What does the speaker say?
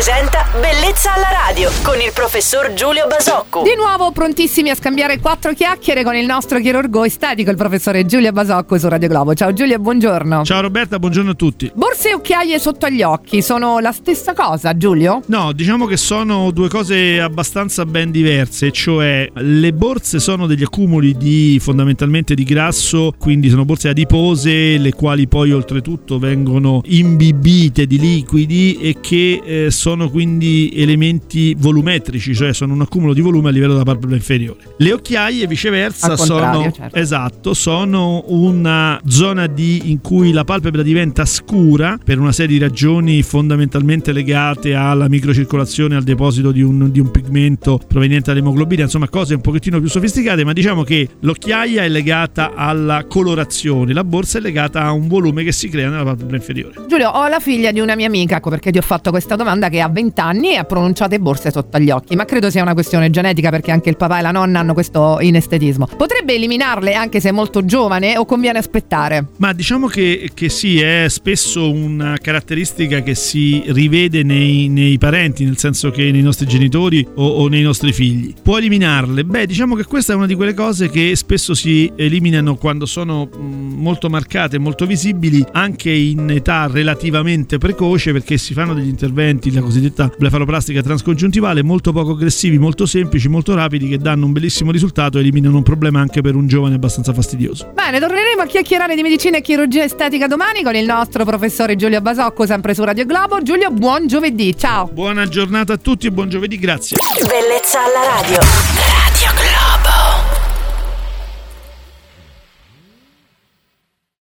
presenta Bellezza alla radio con il professor Giulio Basocco. Di nuovo prontissimi a scambiare quattro chiacchiere con il nostro chirurgo estetico, il professore Giulio Basocco su Radio Globo. Ciao Giulio, buongiorno. Ciao Roberta, buongiorno a tutti. Borse e occhiaie sotto agli occhi sono la stessa cosa, Giulio? No, diciamo che sono due cose abbastanza ben diverse, cioè le borse sono degli accumuli di fondamentalmente di grasso, quindi sono borse adipose, le quali poi oltretutto vengono imbibite di liquidi e che eh, sono quindi elementi volumetrici, cioè sono un accumulo di volume a livello della palpebra inferiore. Le occhiaie viceversa sono certo. esatto, sono una zona di, in cui la palpebra diventa scura per una serie di ragioni fondamentalmente legate alla microcircolazione, al deposito di un, di un pigmento proveniente dall'emoglobina, insomma cose un pochettino più sofisticate, ma diciamo che l'occhiaia è legata alla colorazione, la borsa è legata a un volume che si crea nella palpebra inferiore. Giulio, ho la figlia di una mia amica, ecco perché ti ho fatto questa domanda, che ha 20 anni e ha pronunciate borse sotto agli occhi, ma credo sia una questione genetica perché anche il papà e la nonna hanno questo inestetismo. Potrebbe eliminarle anche se è molto giovane o conviene aspettare? Ma diciamo che, che sì, è spesso una caratteristica che si rivede nei, nei parenti, nel senso che nei nostri genitori o, o nei nostri figli. Può eliminarle? Beh, diciamo che questa è una di quelle cose che spesso si eliminano quando sono molto marcate, molto visibili, anche in età relativamente precoce, perché si fanno degli interventi, la cosiddetta blefaroplastica transcongiuntivale, molto poco aggressivi, molto semplici, molto rapidi, che danno un bellissimo risultato e eliminano un problema anche per un giovane abbastanza fastidioso. Bene, torneremo a chiacchierare di medicina e chirurgia estetica domani con il nostro professore Giulio Basocco, sempre su Radio Globo. Giulio, buon giovedì, ciao! Buona giornata a tutti e buon giovedì, grazie. Bellezza alla radio.